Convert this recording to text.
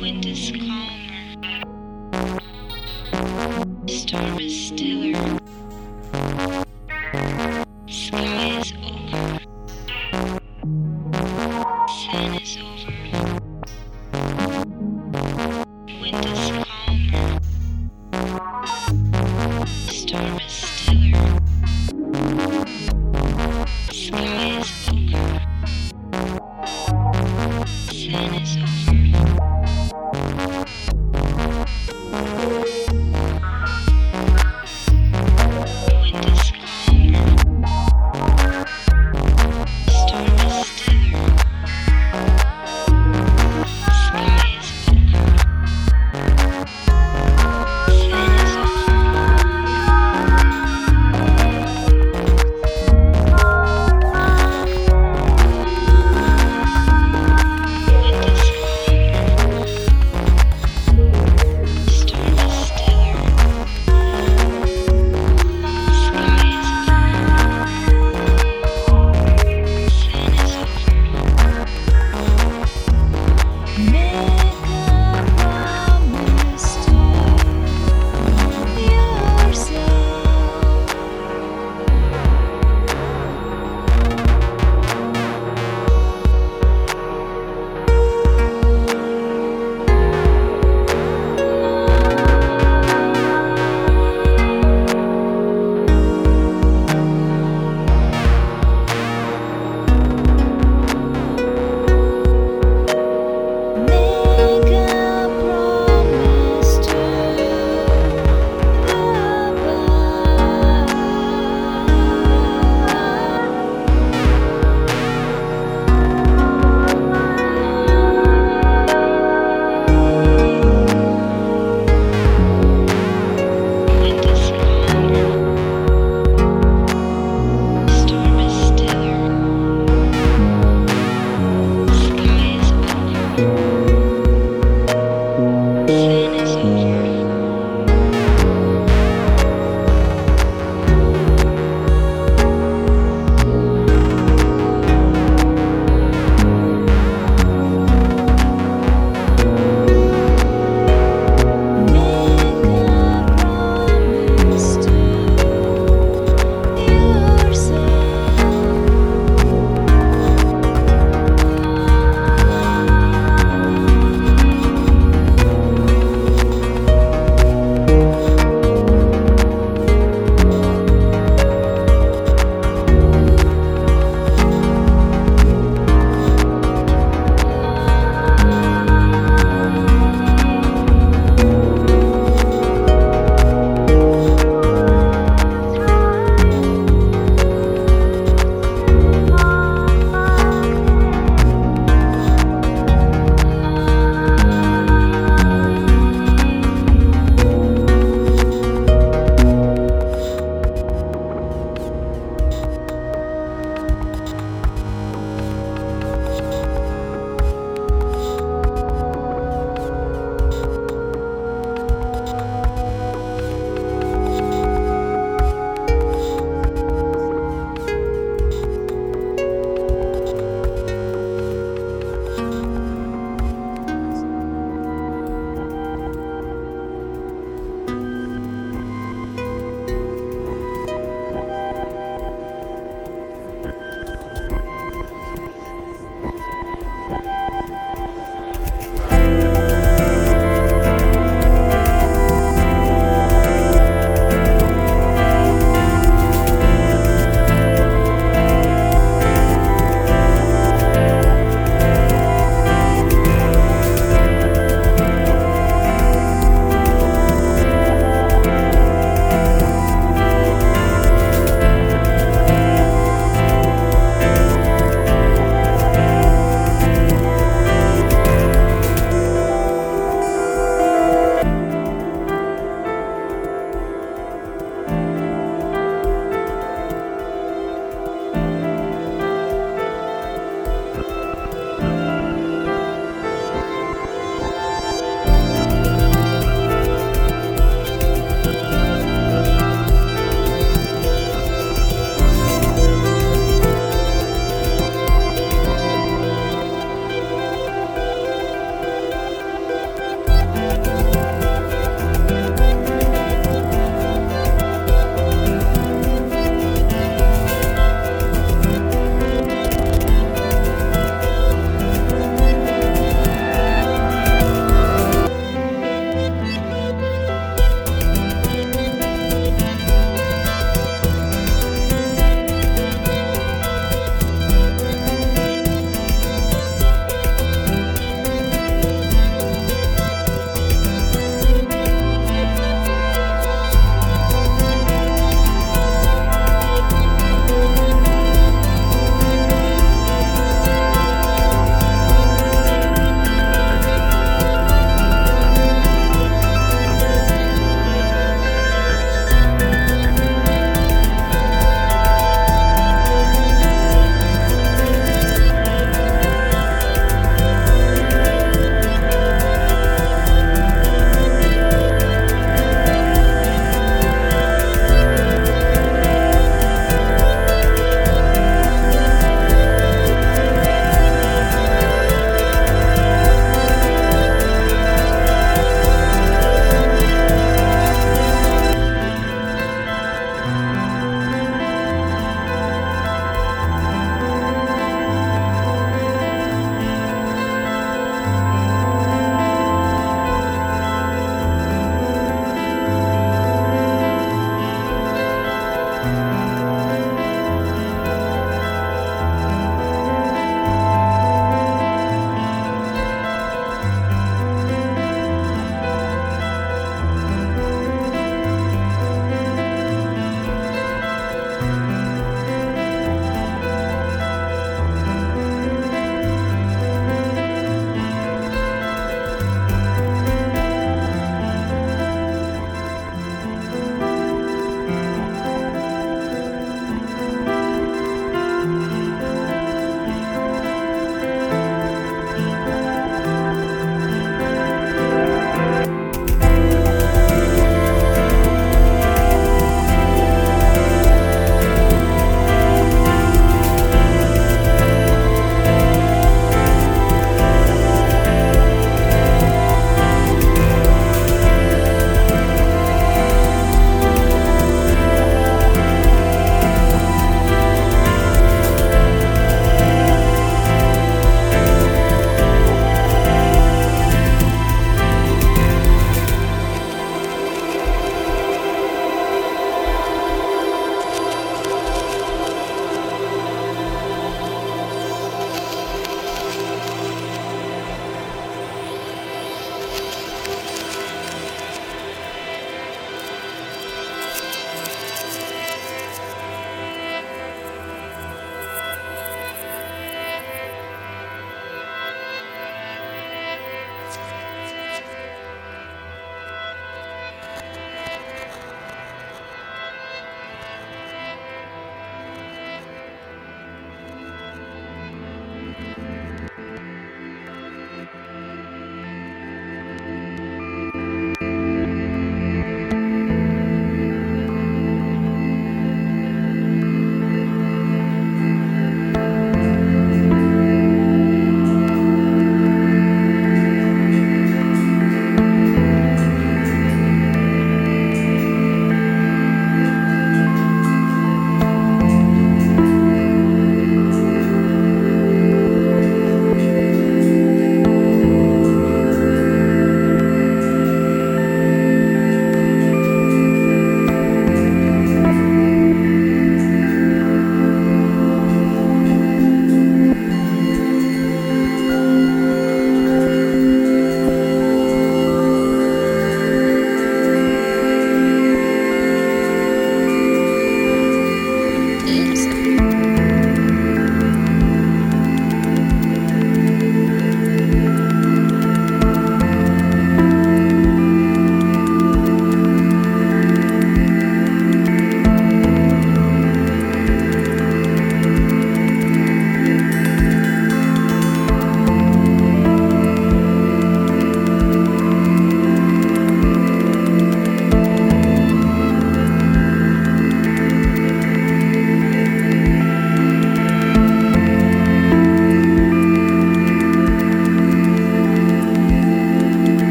Wind is calm.